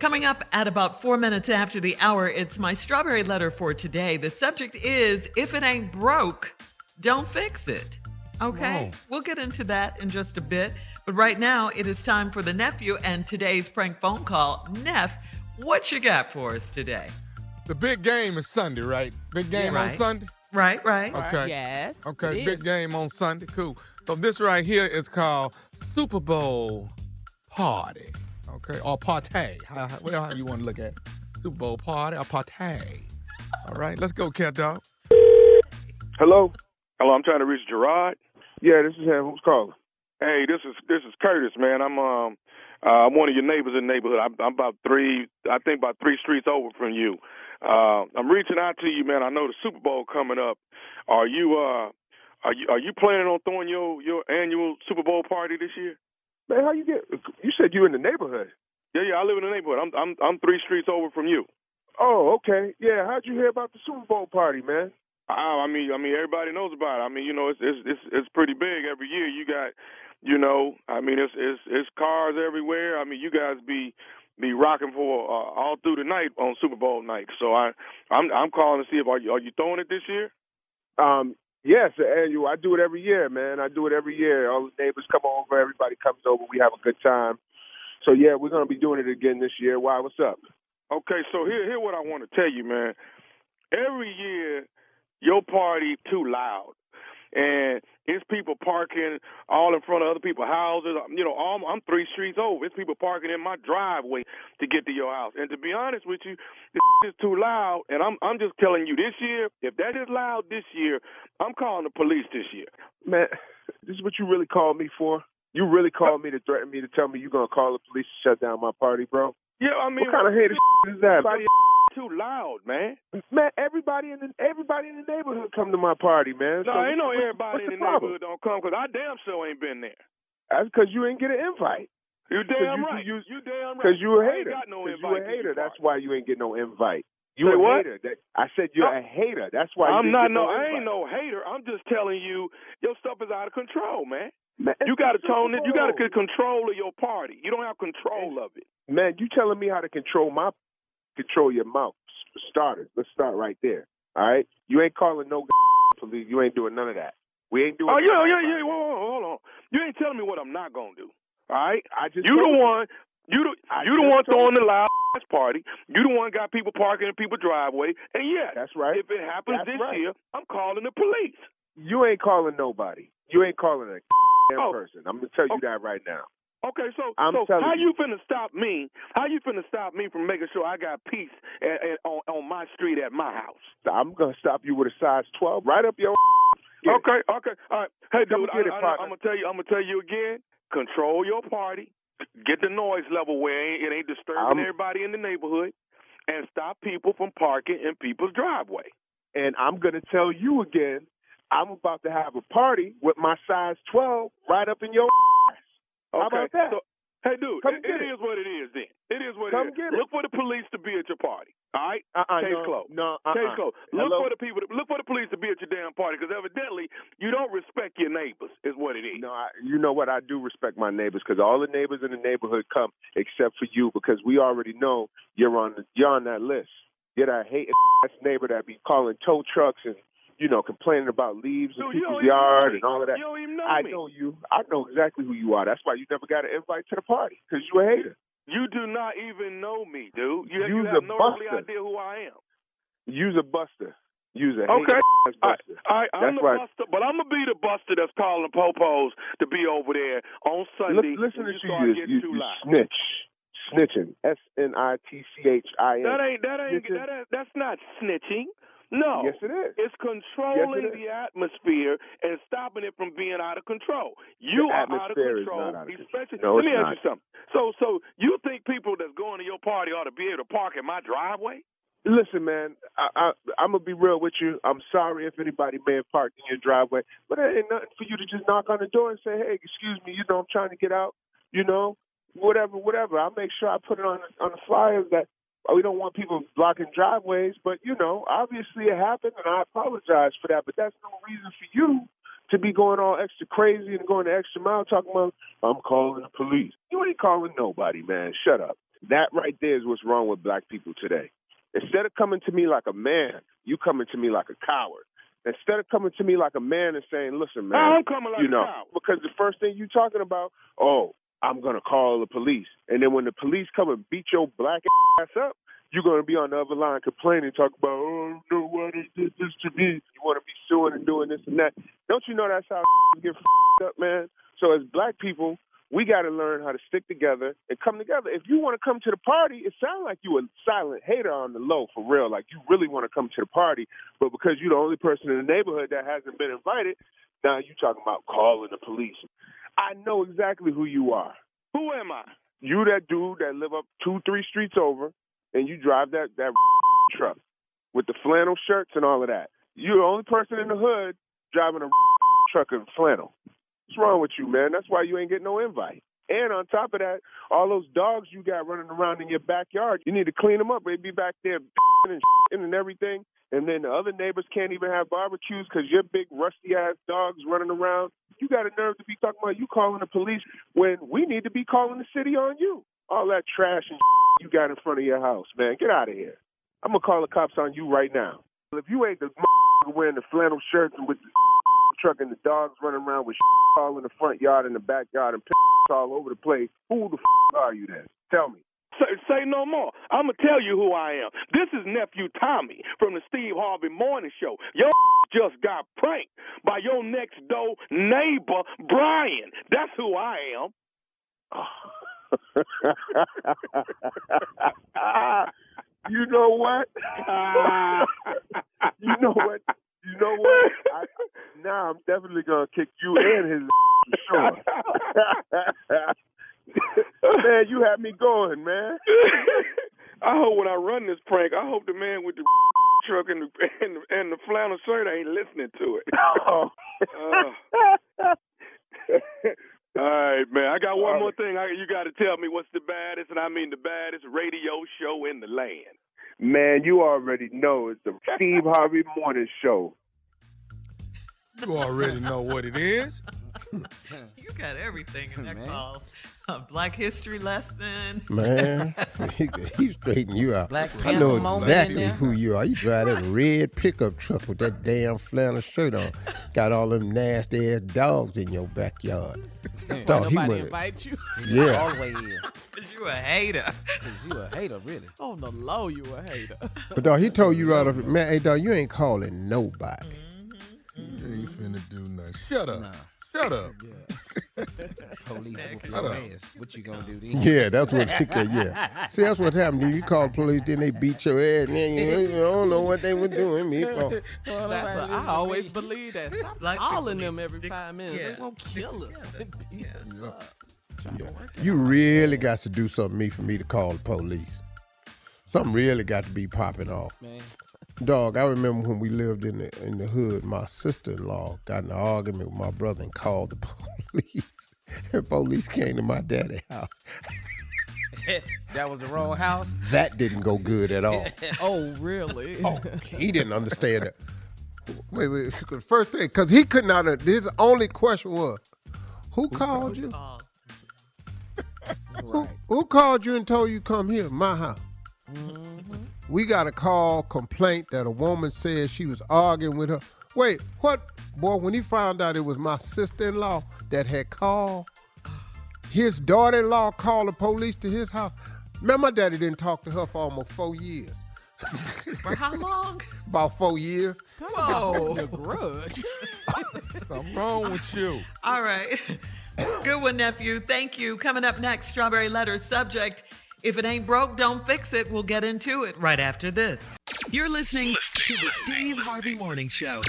Coming up at about four minutes after the hour, it's my strawberry letter for today. The subject is If it ain't broke, don't fix it. Okay, Whoa. we'll get into that in just a bit. But right now, it is time for the nephew and today's prank phone call. Neff, what you got for us today? The big game is Sunday, right? Big game Yeah. on Sunday? Right, right. Okay. Yes. Okay, it big is. game on Sunday. Cool. So this right here is called Super Bowl Party. Okay, or party. How, how- whatever you want to look at. it. Super Bowl party or party. All right, let's go, cat dog. Hello. Hello, I'm trying to reach Gerard. Yeah, this is him. Who's calling? Hey, this is this is Curtis, man. I'm um uh, I'm one of your neighbors in the neighborhood. I'm, I'm about three, I think about three streets over from you. Uh, I'm reaching out to you, man. I know the Super Bowl coming up. Are you uh are you are you planning on throwing your your annual Super Bowl party this year? Man, how you get? You said you in the neighborhood. Yeah, yeah. I live in the neighborhood. I'm I'm I'm three streets over from you. Oh, okay. Yeah, how'd you hear about the Super Bowl party, man? I, I mean, I mean, everybody knows about it. I mean, you know, it's it's it's it's pretty big every year. You got, you know, I mean, it's it's it's cars everywhere. I mean, you guys be be rocking for uh, all through the night on Super Bowl night. So I I'm I'm calling to see if are you are you throwing it this year? Um, yes, the annual. I do it every year, man. I do it every year. All the neighbors come over. Everybody comes over. We have a good time. So yeah, we're gonna be doing it again this year. Why? What's up? Okay, so here here what I want to tell you, man. Every year, your party too loud, and it's people parking all in front of other people's houses. You know, all, I'm three streets over. It's people parking in my driveway to get to your house. And to be honest with you, this is too loud. And I'm I'm just telling you, this year, if that is loud this year, I'm calling the police this year. Man, this is what you really called me for? You really called me to threaten me to tell me you're gonna call the police to shut down my party, bro? Yeah, I mean, what kind of hater is that? everybody too loud, man. Man, everybody in the everybody in the neighborhood come to my party, man. No, So ain't no everybody in the problem? neighborhood don't come because I damn sure ain't been there. That's because you ain't get an invite. You damn you- right. you- You, damn right. Because you a hater. got no you a hater. That's why you ain't get no invite. You Say a what? hater. That, I said you're No. a hater. That's why you I'm not no. no. I ain't no hater. I'm just telling you, your stuff is out of control, man. Man, You got to tone it. You got to get control of your party. You don't have control of it. Man, you telling me how to control my control your mouth? For starters, let's start right there. All right, you ain't calling no police. You ain't doing none of that. We ain't doing. Oh yeah, yeah, yeah. Whoa, whoa, hold on. You ain't telling me what I'm not gonna do. All right. I just You the told one. You the I you the one throwing the loud ass party. You the one got people parking in people's driveway. And yeah, That's right. if it happens That's this right. year, I'm calling the police. You ain't calling nobody. You ain't calling a Oh. person. I'm gonna tell you Okay. that right now. Okay, so I'm so how you. you finna stop me? How you finna stop me from making sure I got peace at, at, on on my street at my house? I'm gonna stop you with a size 12 right up your. It. Okay, okay, all right. Hey, Come dude, get it, I, I, I'm gonna tell you. I'm gonna tell you again. Control your party. Get the noise level where it ain't, it ain't disturbing I'm- everybody in the neighborhood, and stop people from parking in people's driveway. and I'm gonna tell you again. I'm about to have a party with my size 12 right up in your. Okay. How about that? So, hey, dude, Come it, get it it. is what it is. Then it is what Come it is. get it. Look for the police to be at your party. All right. Uh-uh, Case no, closed. No, uh-uh. Case closed. Look Hello? for the people. To, look for the police to be at your damn party because evidently you don't respect your neighbors. Is what it is. No, I, you know what? I do respect my neighbors because all the neighbors in the neighborhood come except for you because we already know you're on the, you're on that list. You're that hating ass neighbor that be calling tow trucks and you know complaining about leaves in Dude, you don't people's yard and all of that. You don't even know I know you. I know exactly who you are. That's why you never got an invite to the party because you a hater. You do not even know me, dude. You, you have no buster. idea who I am. You's a buster. You's a Okay. hating ass All right, buster. all right, I'm That's the right. buster, but I'm gonna be the buster that's calling popos to be over there on Sunday. Li- listen to you you, you, you, too you loud. snitch, snitching. S N I T C H I N. That ain't that ain't Snitching. that ain't, that's not snitching. No. Yes, it is. It's controlling Yes, it is. the atmosphere and stopping it from being out of control. You The are out of control, out of especially. control. No, let me ask you something. So, so you think people that's going to your party ought to be able to park in my driveway? Listen, man, I, I, I'm gonna be real with you. I'm sorry if anybody may have parked in your driveway, but it ain't nothing for you to just knock on the door and say, "Hey, excuse me, you know, I'm trying to get out." You know, whatever, whatever. I'll make sure I put it on on the flyers that we don't want people blocking driveways. But you know, obviously it happened, and I apologize for that. But that's no reason for you to be going all extra crazy and going the extra mile talking about I'm calling the police. You ain't calling nobody, man. Shut up. That right there is what's wrong with black people today. Instead of coming to me like a man, you coming to me like a coward. Instead of coming to me like a man and saying, "Listen, man, I'm coming like you know," a coward. because the first thing you talking about, oh, I'm gonna call the police, and then when the police come and beat your black ass up, you're gonna be on the other line complaining, talk about, oh, no, what is this, this to me? You want to be suing and doing this and that. Don't you know that's how get up, man? So as black people, we got to learn how to stick together and come together. If you want to come to the party, it sounds like you a silent hater on the low for real. Like you really want to come to the party, but because you're the only person in the neighborhood that hasn't been invited, now you talking about calling the police. I know exactly who you are. Who am I? You that dude that live up two, three streets over, and you drive that that truck with the flannel shirts and all of that. You're the only person in the hood driving a truck in flannel. What's wrong with you, man? That's why you ain't getting no invite. And on top of that, all those dogs you got running around in your backyard, you need to clean them up. They be back there and and everything. And then the other neighbors can't even have barbecues because your big rusty ass dogs running around. You got a nerve to be talking about you calling the police when we need to be calling the city on you. All that trash and you got in front of your house, man. Get out of here. I'm gonna call the cops on you right now. If you ain't the wearing the flannel shirts and with the truck and the dogs running around with all in the front yard and the backyard and all over the place, who the are you then? Tell me. Say, say no more. I'm gonna tell you who I am. This is nephew Tommy from the Steve Harvey Morning Show. Your just got pranked by your next door neighbor Brian. That's who I am. you know what? you know what? You know what? I, now I'm definitely gonna kick you and his for sure. Man, had me going, man. I hope when I run this prank, I hope the man with the truck and the and the, and the flannel shirt ain't listening to it. Oh. Uh. All right, man. I got one more thing. I, you got to tell me what's the baddest, and I mean the baddest radio show in the land. Man, you already know it's the Steve Harvey Morning Show. You already know what it is. you got everything in that call. A Black History lesson. Man, he, he straighten you out. Black I know Panther moment in exactly who you are. You drive that red pickup truck with that damn flannel shirt on. Got all them nasty ass dogs in your backyard. Thought he Nobody went. invite you. Yeah. All the way in. Because you a hater. 'Cause you a hater, really. On the low, you a hater. But dog, he told you right up, man, hey dog, you ain't calling nobody. Mm-hmm. You ain't finna do nothing. Shut up. Nah. Shut up. Police whoop your ass. What you gonna do then? Yeah, that's what yeah. See, that's what happened. You call the police, then they beat your ass, and then you, you don't know what they were doing me for. Well, That's what I always believe that. Stop Black calling people them every five minutes. yeah. They gonna kill us. and beat us Yeah. Yeah. You really got to do something me for me to call the police. Something really got to be popping off. Man. Dog, I remember when we lived in the in the hood, my sister-in-law got in an argument with my brother and called the police. the police came to my daddy's house. that was the wrong house. That didn't go good at all. Oh, really? Oh, he didn't understand it. Wait, wait. 'cause First thing, because he could not. His only question was, "Who called you? Call. Oh. Who, who called you and told you come here, my house?" We got a call complaint that a woman said she was arguing with her. Wait, what? Boy, when he found out it was my sister-in-law that had called, his daughter-in-law called the police to his house. Man, my daddy didn't talk to her for almost four years. For how long? About four years. Whoa. The grudge. Something wrong with you. All right. Good one, nephew. Thank you. Coming up next, Strawberry Letter subject. If it ain't broke, don't fix it. We'll get into it right after this. You're listening to the Steve Harvey Morning Show.